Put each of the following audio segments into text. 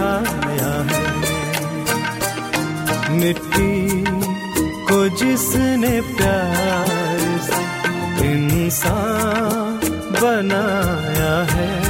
चढ़ाया है। मिट्टी को जिसने प्यार से इंसान बनाया है।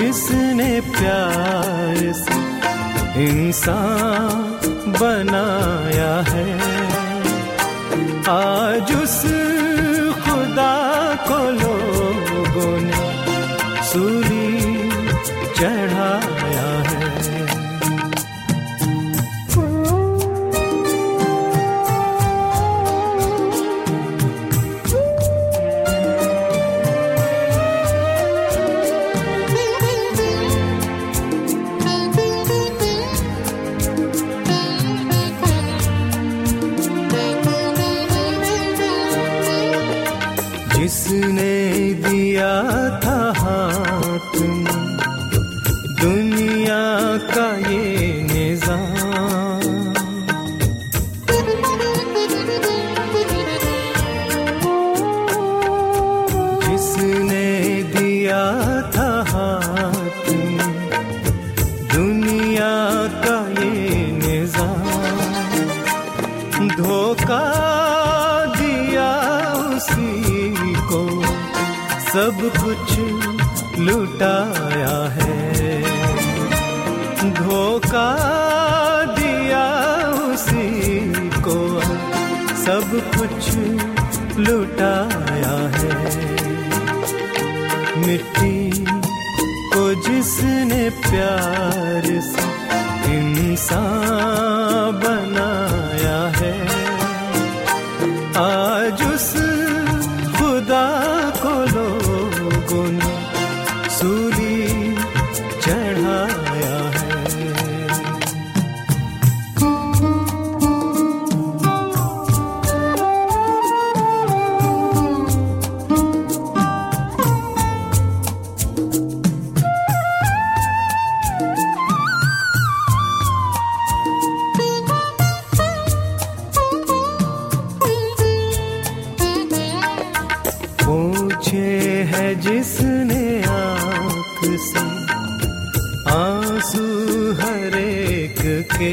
जिसने प्यार से इंसान बनाया है आज उस धोखा दिया उसी को। सब कुछ लुटाया है। मिट्टी को जिसने प्यार से इंसान बनाया है। जिसने आँख से आँसू हर एक के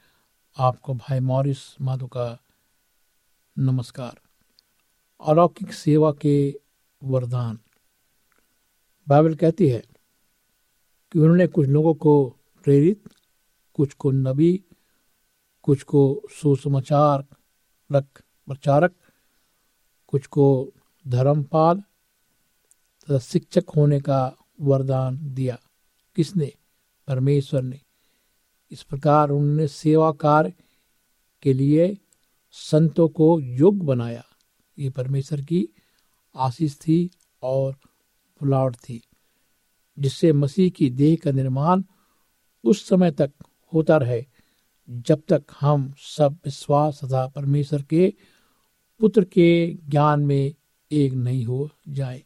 आपको भाई मॉरिस माधो का नमस्कार। अलौकिक सेवा के वरदान। बाइबल कहती है कि उन्होंने कुछ लोगों को प्रेरित, कुछ को नबी, कुछ को सुसमाचार रख, प्रचारक, कुछ को धर्मपाल तथा शिक्षक होने का वरदान दिया। किसने? परमेश्वर ने। इस प्रकार उन्होंने सेवा कार्य के लिए संतों को योग्य बनाया। ये परमेश्वर की आशीष थी और बुलावट थी, जिससे मसीह की देह का निर्माण उस समय तक होता रहे, जब तक हम सब विश्वास तथा परमेश्वर के पुत्र के ज्ञान में एक नहीं हो जाए।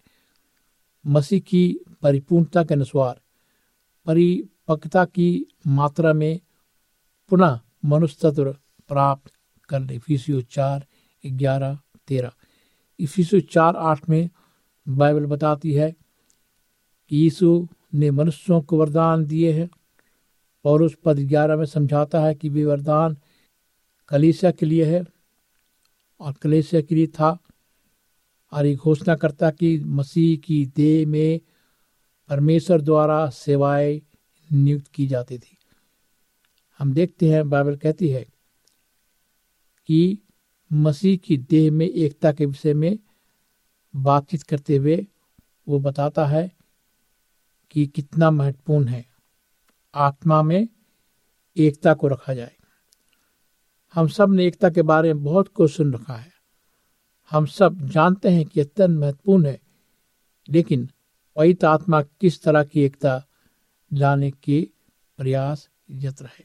मसीह की परिपूर्णता के अनुसार परिपक्वता की मात्रा में पुनः मनुष्य तत्व प्राप्त कर ले। इफिसियो चार, ग्यारह, तेरह। इफिसियो चार, आठ में बाइबल बताती है कि यीशु ने मनुष्यों को वरदान दिए हैं। और उस पद ग्यारह में समझाता है कि वे वरदान कलीसिया के लिए है और कलेसिया के लिए था। और ये घोषणा करता कि मसीह की देह में परमेश्वर द्वारा सेवाएँ नियुक्त की जाती थी। हम देखते हैं, बाइबल कहती है कि मसीह की देह में एकता के विषय में बातचीत करते हुए वो बताता है कि कितना महत्वपूर्ण है, आत्मा में एकता को रखा जाए। हम सबने एकता के बारे में बहुत कुछ सुन रखा है। हम सब जानते हैं कि अत्यंत महत्वपूर्ण है, लेकिन पवित आत्मा किस तरह की एकता लाने के प्रयास यत रहे।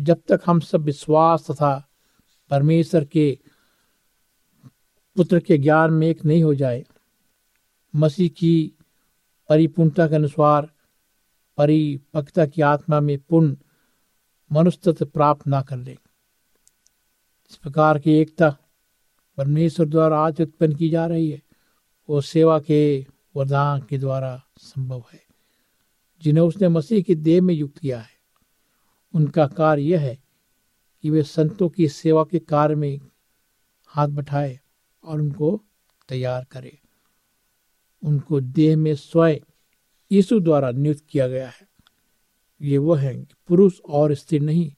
जब तक हम सब विश्वास तथा परमेश्वर के पुत्र के ज्ञान में एक नहीं हो जाए, मसीह की परिपूर्णता के अनुसार परिपक्वता की आत्मा में पूर्ण मनुष्य प्राप्त ना कर ले। इस प्रकार की एकता परमेश्वर द्वारा आज उत्पन्न की जा रही है वो सेवा के वरदान के द्वारा संभव है। जिन्हें उसने मसीह की देह में युक्त किया है। उनका कार्य यह है कि वे संतों की सेवा के कार्य में हाथ बैठाए और उनको तैयार करे। उनको देह में स्वयं यीशु द्वारा नियुक्त किया गया है। ये वो है पुरुष और स्त्री नहीं,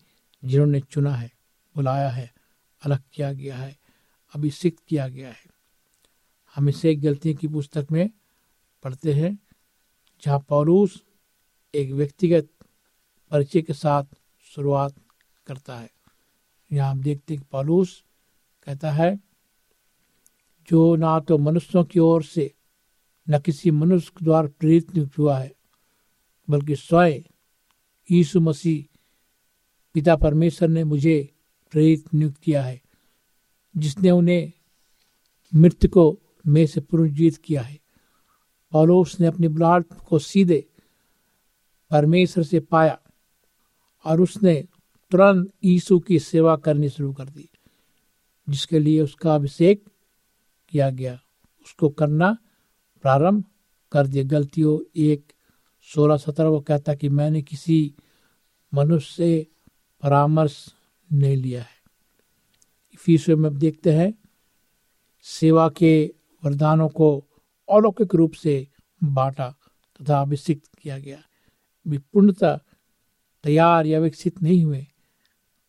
जिन्होंने चुना है, बुलाया है, अलग किया गया है, अभिषिक्त किया गया है। हम इसे एक गलती की पुस्तक में पढ़ते हैं, जहाँ पौलूस एक व्यक्तिगत परिचय के साथ शुरुआत करता है। यहाँ हम देखते कि पौलूस कहता है, जो ना तो मनुष्यों की ओर से, न किसी मनुष्य द्वारा प्रेरित हुआ है, बल्कि स्वयं यीशु मसीह, पिता परमेश्वर ने मुझे प्रेरित नियुक्त किया है, जिसने उन्हें मृतकों में से पुनर्जीवित किया है। पौलोस ने अपनी बुलाहट को सीधे परमेश्वर से पाया और उसने तुरंत यीशु की सेवा करनी शुरू कर दी, जिसके लिए उसका अभिषेक किया गया। उसको करना प्रारंभ कर दिया। गलतियों एक सोलह सत्रह वो कहता कि मैंने किसी मनुष्य से परामर्श नहीं लिया है। इफिसियों में अब देखते हैं, सेवा के वरदानों को अलौकिक रूप से बांटा तथा अभिषिक्त किया गया। वे पूर्णतः तैयार या विकसित नहीं हुए।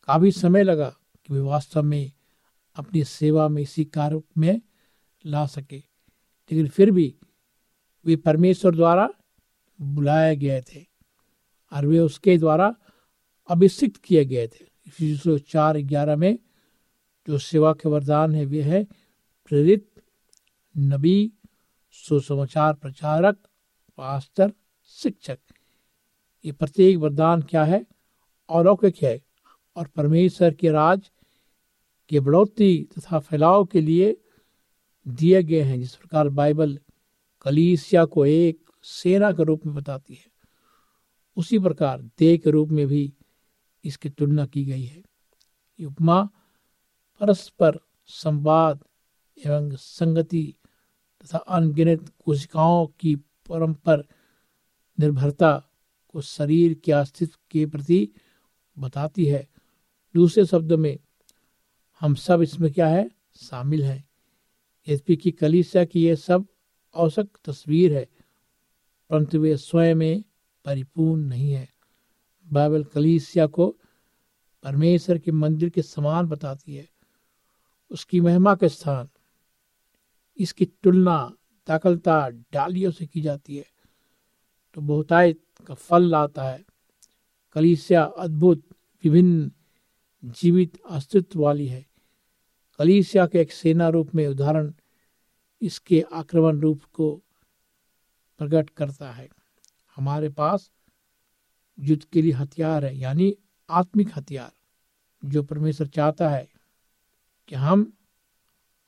काफ़ी समय लगा कि वे वास्तव में अपनी सेवा में इसी कार्य में ला सके, लेकिन फिर भी वे परमेश्वर द्वारा बुलाए गए थे और वे उसके द्वारा अभिषिक्त किए गए थे। चार ग्यारह में जो सेवा के वरदान है, वे है प्रेरित नबी, सुसमाचार प्रचारक, पास्टर, शिक्षक। ये प्रत्येक वरदान क्या है? अलौकिक है। और परमेश्वर के राज के बढ़ोतरी तथा फैलाव के लिए दिए गए हैं, जिस प्रकार बाइबल कलीसिया को एक सेना के रूप में बताती है। उसी प्रकार देह के रूप में भी इसकी तुलना की गई है। ये उपमा परस्पर संवाद एवं संगति तथा अनगिनत कोशिकाओं की परम्पर निर्भरता को शरीर के अस्तित्व के प्रति बताती है। दूसरे शब्दों में, हम सब इसमें क्या है? शामिल हैं। यद्यपि की कलीसिया की यह सब औसक तस्वीर है, परंतु वे स्वयं में परिपूर्ण नहीं है। बाइबल कलीसिया को परमेश्वर के मंदिर के समान बताती है। उसकी महिमा के स्थान, इसकी तुलना, दाखलता डालियों से की जाती है। तो बहुतायत का फल लाता है। कलीसिया अद्भुत, विभिन्न, जीवित अस्तित्व वाली है। कलीसिया के एक सेना रूप में उदाहरण इसके आक्रमण रूप को प्रकट करता है। हमारे पास युद्ध के लिए हथियार है, यानी आत्मिक हथियार, जो परमेश्वर चाहता है कि हम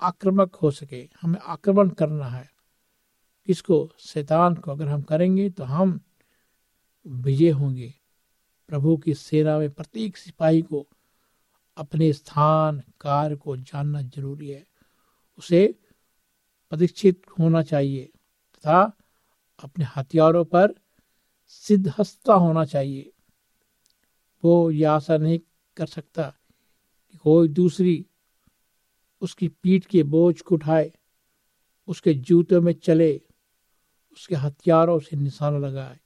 आक्रमक हो सके, हमें आक्रमण करना है। किसको शैतान को अगर हम करेंगे तो हम विजय होंगे। प्रभु की सेना में प्रत्येक सिपाही को अपने स्थान, कार्य को जानना ज़रूरी है। उसे परीक्षित होना चाहिए तथा अपने हथियारों पर सिद्धहस्ता होना चाहिए। वो यह आशा नहीं कर सकता कि कोई दूसरी उसकी पीठ के बोझ को उठाए, उसके जूतों में चले, उसके हथियारों से निशाना लगाए।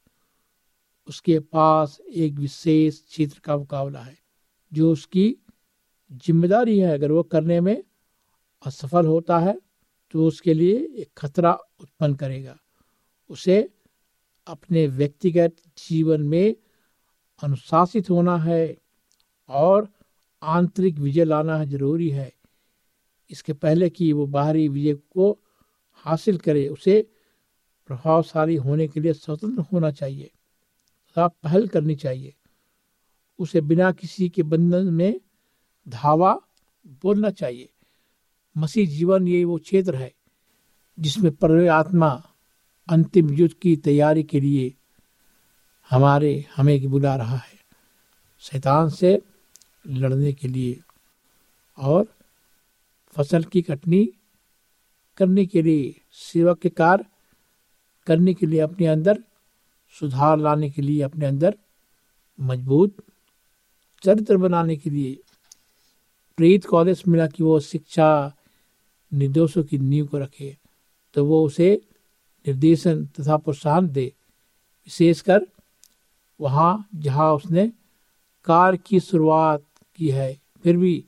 उसके पास एक विशेष क्षेत्र का मुकाबला है, जो उसकी ज़िम्मेदारी है। अगर वो करने में असफल होता है तो उसके लिए एक खतरा उत्पन्न करेगा। उसे अपने व्यक्तिगत जीवन में अनुशासित होना है और आंतरिक विजय लाना है ज़रूरी है। इसके पहले कि वो बाहरी विजय को हासिल करे, उसे प्रभावशाली होने के लिए स्वतंत्र होना चाहिए। पहल करनी चाहिए। उसे बिना किसी के बंधन में धावा बोलना चाहिए। मसीह जीवन ये वो क्षेत्र है जिसमें पर आत्मा अंतिम युद्ध की तैयारी के लिए हमारे, हमें बुला रहा है। शैतान से लड़ने के लिए और फ़सल की कटनी करने के लिए सेवा के कार्य करने के लिए अपने अंदर सुधार लाने के लिए अपने अंदर मज़बूत चरित्र बनाने के लिए प्रेरित आदेश मिला कि वो शिक्षा निर्दोषों की नींव को रखे तो वो उसे निर्देशन तथा प्रोत्साहन दे। विशेषकर वहाँ जहाँ उसने कार की शुरुआत की है, फिर भी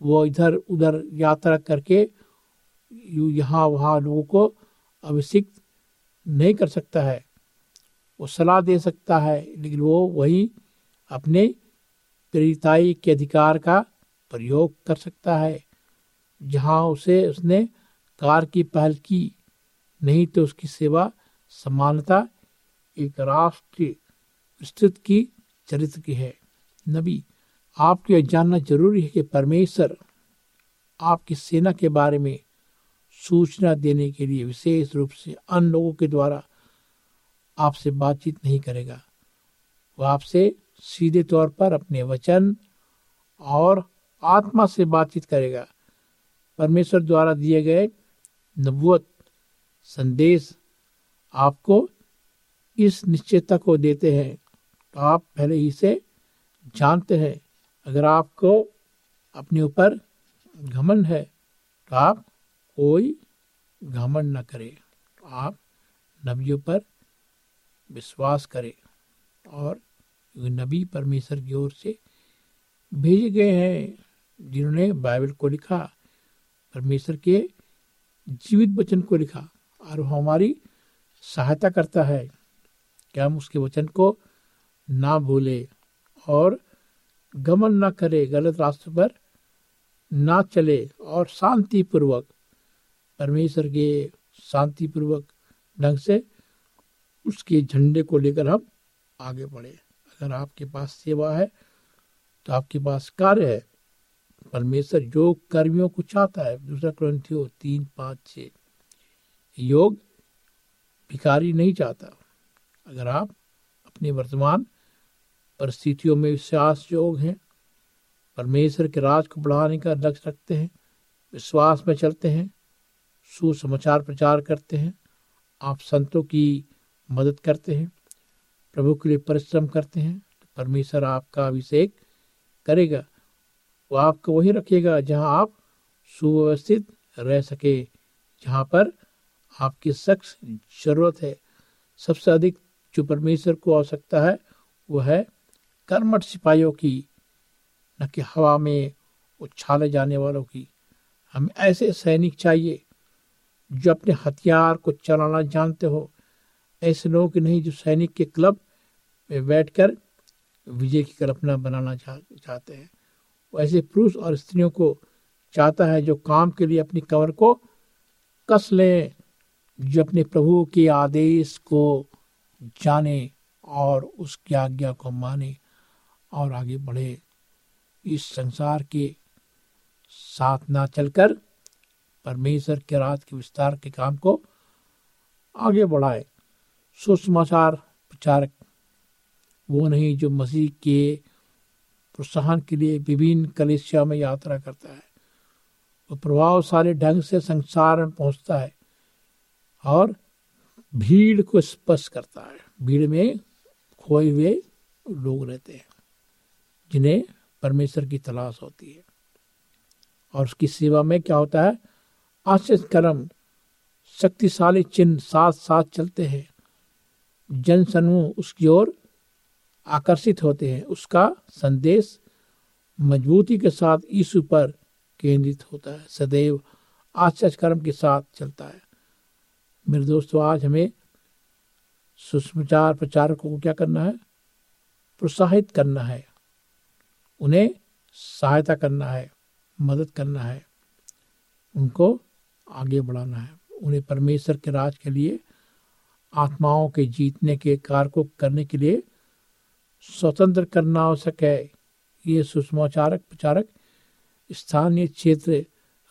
वो इधर उधर यात्रा करके यहाँ वहाँ लोगों को अभिषिक्त नहीं कर सकता है। वो सलाह दे सकता है, लेकिन वो वही अपने प्रेरिताई के अधिकार का प्रयोग कर सकता है। जहाँ उसे, उसने कार की पहल की, नहीं तो उसकी सेवा समानता एक राष्ट्र विस्तृत की चरित्र की है। नबी, आपको यह जानना ज़रूरी है कि परमेश्वर आपकी सेना के बारे में सूचना देने के लिए विशेष रूप से अन्य लोगों के द्वारा आपसे बातचीत नहीं करेगा। वह आपसे सीधे तौर पर अपने वचन और आत्मा से बातचीत करेगा। परमेश्वर द्वारा दिए गए नबुअत संदेश आपको इस निश्चयता को देते हैं। तो आप पहले ही से जानते हैं। अगर आपको अपने ऊपर घमंड है तो आप कोई घमंड न करे। आप नबियों पर विश्वास करे और नबी परमेश्वर की ओर से भेजे गए हैं, जिन्होंने बाइबल को लिखा, परमेश्वर के जीवित वचन को लिखा, और हमारी सहायता करता है कि हम उसके वचन को ना भूले और गमन ना करे, गलत रास्ते पर ना चले और शांतिपूर्वक, परमेश्वर के शांतिपूर्वक ढंग से उसके झंडे को लेकर हम आगे बढ़े। अगर आपके पास सेवा है तो आपके पास कार्य है। परमेश्वर जो कर्मियों को चाहता है। दूसरा ग्रंथियो तीन, पाँच छ योग भिखारी नहीं चाहता। अगर आप अपनी वर्तमान परिस्थितियों में विश्वास योग हैं, परमेश्वर के राज को बढ़ाने का लक्ष्य रखते हैं, विश्वास में चलते हैं, सुसमाचार प्रचार करते हैं, आप संतों की मदद करते हैं, प्रभु के लिए परिश्रम करते हैं तो परमेश्वर आपका अभिषेक करेगा, वो आपको वहीं रखेगा जहाँ आप सुव्यवस्थित रह सके, जहाँ पर आपकी सख्त ज़रूरत है। सबसे अधिक जो परमेश्वर को आवश्यकता है, वो है कर्मठ सिपाहियों की, न कि हवा में उछाले जाने वालों की। हमें ऐसे सैनिक चाहिए, जो अपने हथियार को चलाना जानते हो ऐसे लोग नहीं जो सैनिक के क्लब में बैठकर विजय की कल्पना बनाना चाह, चाहते हैं। वो ऐसे पुरुष और स्त्रियों को चाहता है जो काम के लिए अपनी कमर को कस लें जो अपने प्रभु के आदेश को जाने और उसकी आज्ञा को माने और आगे बढ़े। इस संसार के साथ ना चलकर परमेश्वर के रात के विस्तार के काम को आगे बढ़ाए। सुसमाचार प्रचारक, वो नहीं जो मसीह के प्रोत्साहन के लिए विभिन्न कलेशिया में यात्रा करता है। वो प्रभावशाली ढंग से संसार में पहुँचता है और भीड़ को स्पर्श करता है। भीड़ में खोए हुए लोग रहते हैं, जिन्हें परमेश्वर की तलाश होती है। और उसकी सेवा में क्या होता है? आश्चर्य कर्म, शक्तिशाली चिन्ह साथ साथ चलते हैं। जन समूह उसकी ओर आकर्षित होते हैं। उसका संदेश मजबूती के साथ यीशु पर केंद्रित होता है। सदैव आश्चर्य कर्म के साथ चलता है। मेरे दोस्तों, आज हमें सुषमाचार प्रचारकों को क्या करना है? प्रोत्साहित करना है। उन्हें सहायता करना है, मदद करना है। उनको आगे बढ़ाना है। उन्हें परमेश्वर के राज के लिए आत्माओं के जीतने के कार्य को करने के लिए स्वतंत्र करना आवश्यक है। ये सुषमाचारक, प्रचारक, स्थानीय क्षेत्र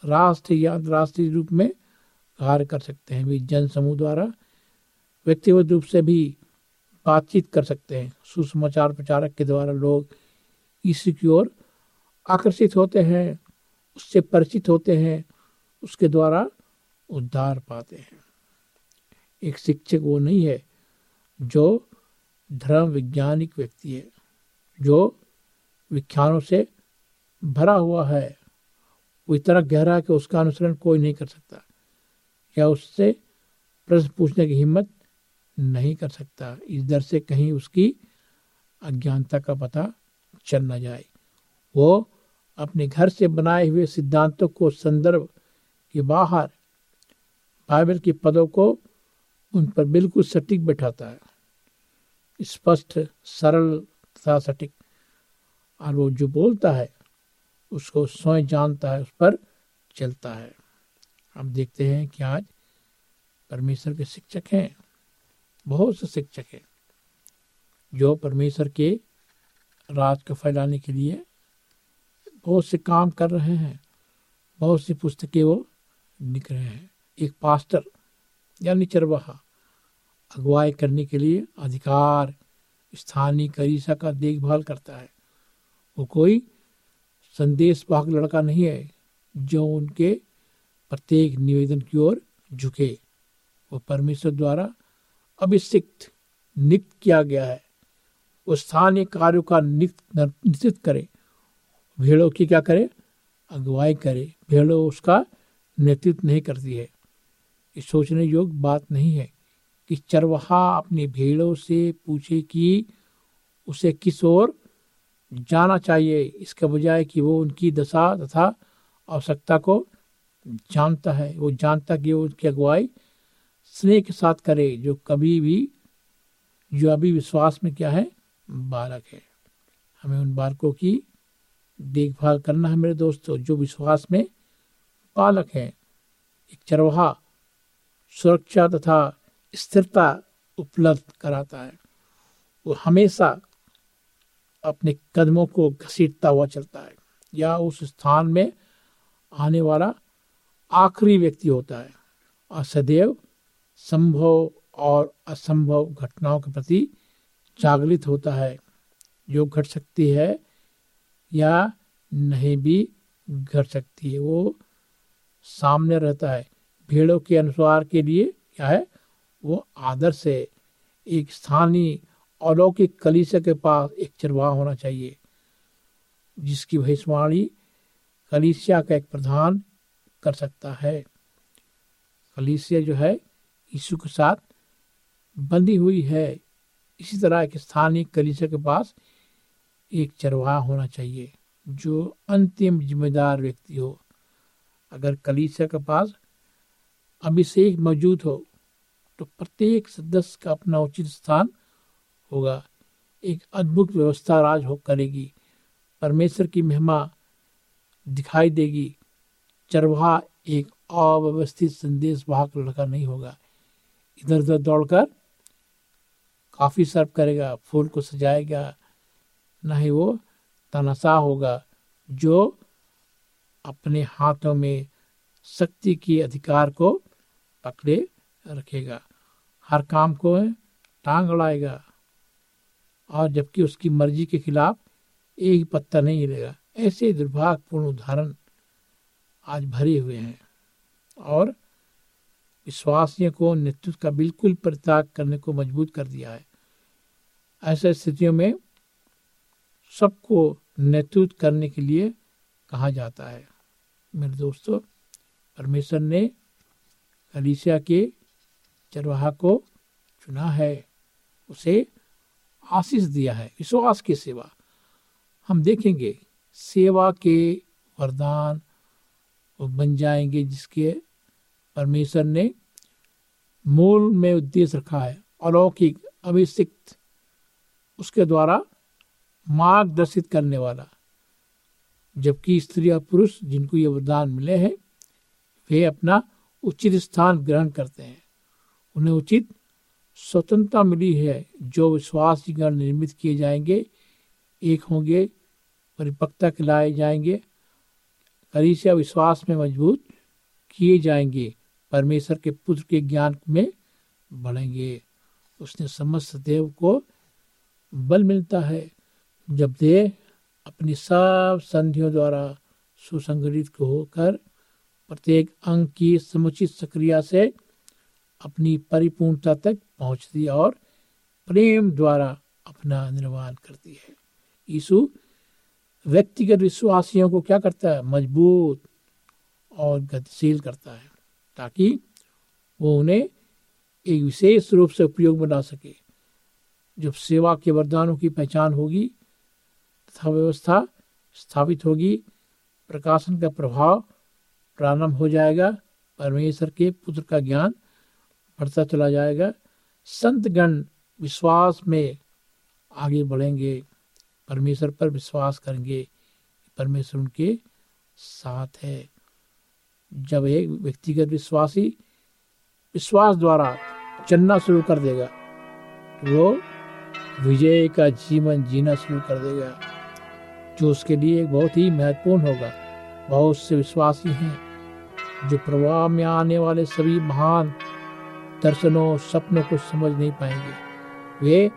राष्ट्र या अंतर्राष्ट्रीय रूप में कार्य कर सकते हैं। भी जन समूह द्वारा व्यक्तिगत रूप से भी बातचीत कर सकते हैं। सुसमाचार प्रचारक के द्वारा लोग इसी की ओर आकर्षित होते हैं, उससे परिचित होते हैं, उसके द्वारा उद्धार पाते हैं। एक शिक्षक वो नहीं है, जो धर्म वैज्ञानिक व्यक्ति है, जो विख्यानों से भरा हुआ है। वो इतना गहरा कि उसका अनुसरण कोई नहीं कर सकता, या उससे प्रश्न पूछने की हिम्मत नहीं कर सकता। इस दर से कहीं उसकी अज्ञानता का पता चल न जाए। वो अपने घर से बनाए हुए सिद्धांतों को संदर्भ के बाहर बाइबल के पदों को उन पर बिल्कुल सटीक बैठाता है। स्पष्ट, सरल, तथा सटीक। और वो जो बोलता है, उसको स्वयं जानता है, उस पर चलता है। हम देखते हैं कि आज परमेश्वर के शिक्षक हैं। बहुत से शिक्षक हैं, जो परमेश्वर के राज को फैलाने के लिए बहुत से काम कर रहे हैं। बहुत सी पुस्तकें वो लिख रहे हैं। एक पास्टर, यानी चरवाहा। अगुवाई करने के लिए अधिकार, स्थानीय करीसा का देखभाल करता है। वो कोई संदेश वाहक लड़का नहीं है जो उनके प्रत्येक निवेदन की ओर झुके। वो परमेश्वर द्वारा अभिषिक्त नियुक्त किया गया है। वो स्थानीय कार्यों का नियुक्त निश्चित करे। भेड़ों की क्या करे? अगुवाई करे। भेड़ों उसका नेतृत्व नहीं करती है। ये सोचने योग्य बात नहीं है। कि चरवाहा अपनी भेड़ों से पूछे कि उसे किस ओर जाना चाहिए? इसके बजाय कि वो उनकी दशा तथा आवश्यकता को जानता है। वो जानता कि वो उनकी अगुवाई स्नेह के साथ करे, जो कभी भी, जो अभी विश्वास में क्या है? बालक है। हमें उन बालकों की देखभाल करना है मेरे दोस्तों, जो विश्वास में बालक है। एक चरवाहा सुरक्षा तथा स्थिरता उपलब्ध कराता है। वो हमेशा अपने कदमों को घसीटता हुआ चलता है या उस स्थान में आने वाला आखिरी व्यक्ति होता है। और सदैव संभव और असंभव घटनाओं के प्रति जागृत होता है। जो घट सकती है या नहीं भी घट सकती है। वो सामने रहता है। भेड़ों के अनुसार के लिए क्या है? वो आदर्श है एक स्थानीय अलौकिक कलीसिया के पास एक चरवाह होना चाहिए, जिसकी भविष्यवाणी कलिसिया का एक प्रधान कर सकता है। कलीसिया जो है, यीशु के साथ बंधी हुई है। इसी तरह एक स्थानीय कलीसिया के पास एक चरवाह होना चाहिए, जो अंतिम जिम्मेदार व्यक्ति हो। अगर कलीसिया के पास अभिषेक मौजूद हो तो प्रत्येक सदस्य का अपना उचित स्थान होगा। एक अद्भुत व्यवस्था राज हो करेगी। परमेश्वर की महिमा दिखाई देगी। चरवाहा एक अव्यवस्थित संदेश वाहक लड़का नहीं होगा। इधर उधर दौड़कर काफ़ी सर्व करेगा, फूल को सजाएगा, न ही वो तनासा होगा, जो अपने हाथों में शक्ति के अधिकार को पकड़े रखेगा। हर काम को टांग अड़ाएगा और जबकि उसकी मर्ज़ी के खिलाफ एक पत्ता नहीं हिलेगा। ऐसे दुर्भाग्यपूर्ण उदाहरण आज भरे हुए हैं और विश्वासियों को नेतृत्व का बिल्कुल परित्याग करने को मज़बूत कर दिया है। ऐसे स्थितियों में सबको नेतृत्व करने के लिए कहा जाता है। मेरे दोस्तों, परमेश्वर ने कलीसिया के चरवाहा को चुना है, उसे आशीष दिया है, विश्वास की सेवा। हम देखेंगे, सेवा के वरदान बन जाएँगे जिसके परमेश्वर ने मूल में उद्देश्य रखा है, अलौकिक, अभिषिक्त, उसके द्वारा मार्गदर्शित करने वाला। जबकि स्त्री और पुरुष जिनको ये वरदान मिले हैं, वे अपना उचित स्थान ग्रहण करते हैं। उन्हें उचित स्वतंत्रता मिली है, जो विश्वास गण निर्मित किए जाएँगे। एक होंगे परिपक्वता खिलाए जाएँगे। कलीसिया विश्वास में मज़बूत किए जाएँगे। परमेश्वर के पुत्र के ज्ञान में बढ़ेंगे। उसने समस्त देव को बल मिलता है। जब देह अपनी सब संधियों द्वारा सुसंगठित होकर प्रत्येक अंग की समुचित सक्रिया से अपनी परिपूर्णता तक पहुँचती और प्रेम द्वारा अपना निर्माण करती है। यीशु व्यक्तिगत विश्वासियों को क्या करता है? मज़बूत और गतिशील करता है, ताकि वो उन्हें एक विशेष रूप से उपयोग बना सके, जब सेवा के वरदानों की पहचान होगी, तथा व्यवस्था स्थापित होगी, प्रकाशन का प्रभाव प्रारंभ हो जाएगा, परमेश्वर के पुत्र का ज्ञान बढ़ता चला जाएगा। संतगण विश्वास में आगे बढ़ेंगे, परमेश्वर पर विश्वास करेंगे, परमेश्वर उनके साथ है। जब एक व्यक्तिगत विश्वासी विश्वास द्वारा चलना शुरू कर देगा तो वो विजय का जीवन जीना शुरू कर देगा, जो उसके लिए बहुत ही महत्वपूर्ण होगा। बहुत से विश्वासी हैं जो प्रवाह में आने वाले सभी महान दर्शनों सपनों को समझ नहीं पाएँगे। वे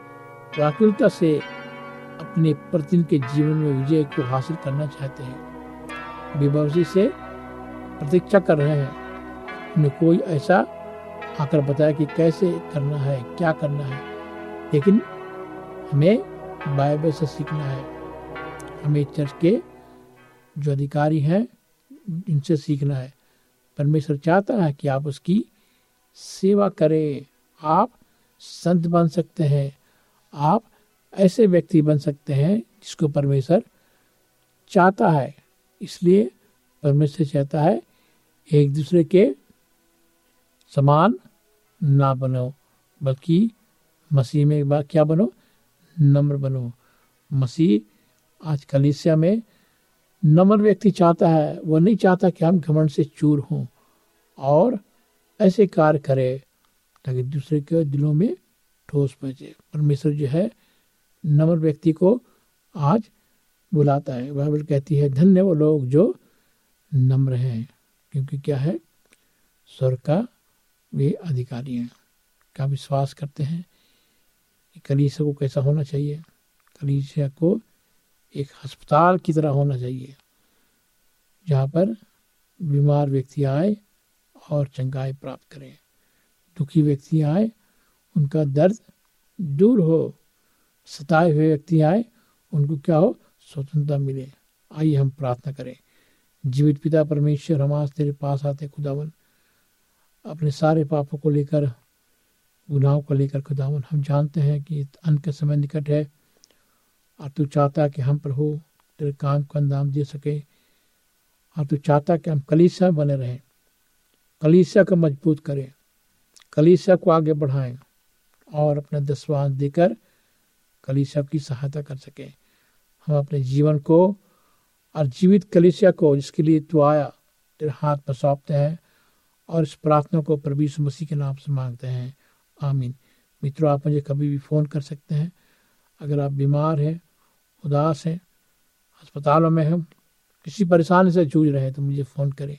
व्याकुलता से अपने प्रतिदिन के जीवन में विजय को हासिल करना चाहते हैं। विभवसी से प्रतीक्षा कर रहे हैं। उन्हें कोई ऐसा आकर बताया कि कैसे करना है, क्या करना है। लेकिन हमें बाइबल से सीखना है। हमें चर्च के जो अधिकारी हैं इनसे सीखना है। परमेश्वर चाहता है कि आप उसकी सेवा करें। आप संत बन सकते हैं। आप ऐसे व्यक्ति बन सकते हैं जिसको परमेश्वर चाहता है। इसलिए परमेश्वर चाहता है एक दूसरे के समान ना बनो, बल्कि मसीह में एक बार क्या बनो? नम्र बनो। मसीह आज कलिसिया में नम्र व्यक्ति चाहता है। वो नहीं चाहता कि हम घमंड से चूर हों। और ऐसे कार्य करे, ताकि दूसरे के दिलों में ठोस पहुँचे परमेश्वर जो है, नम्र व्यक्ति को आज बुलाता है। बाइबल कहती है, धन्य वो लोग जो नम्र हैं, क्योंकि क्या है? स्वर्ग का वे अधिकारी हैं। का विश्वास करते हैं? कि कलीसिया को कैसा होना चाहिए? कलीसिया को एक अस्पताल की तरह होना चाहिए, जहाँ पर बीमार व्यक्ति आए और चंगाई प्राप्त करें। दुखी व्यक्ति आए, उनका दर्द दूर हो। सताए हुए व्यक्ति आए, उनको क्या हो? स्वतंत्रता मिले। आइए हम प्रार्थना करें। जीवित पिता परमेश्वर, हम आज तेरे पास आते खुदावन। अपने सारे पापों को लेकर, गुनाहों को लेकर, खुदावन, हम जानते हैं कि अंत का समय निकट है और तू चाहता कि हम प्रभु तेरे काम को अंजाम दे सके और तू चाहता कि हम कलीसिया बने रहें। कलीसिया को मज़बूत करें, कलीसिया को आगे बढ़ाएँ और अपना दसवांश देकर कलीसिया की सहायता कर सकें। हम अपने जीवन को और जीवित कलीसिया को जिसके लिए तू आया, तेरे हाथ पर सौंपते हैं और इस प्रार्थना को प्रभु मसीह के नाम से मांगते हैं। आमीन। मित्रों, आप मुझे कभी भी फ़ोन कर सकते हैं। अगर आप बीमार हैं, उदास हैं, अस्पतालों में हैं, किसी परेशानी से जूझ रहे हैं तो मुझे फ़ोन करें।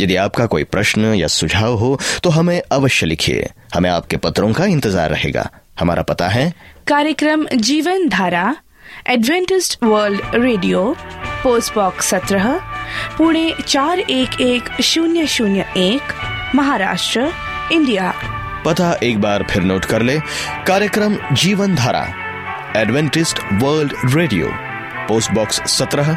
यदि आपका कोई प्रश्न या सुझाव हो तो हमें अवश्य लिखिए। हमें आपके पत्रों का इंतज़ार रहेगा। हमारा पता है। कार्यक्रम Jeevan Dhara Adventist World Radio post box सत्रह पुणे चार एक एक शून्य शून्य एक महाराष्ट्र इंडिया। पता एक बार फिर नोट कर ले। कार्यक्रम Jeevan Dhara Adventist World Radio post box सत्रह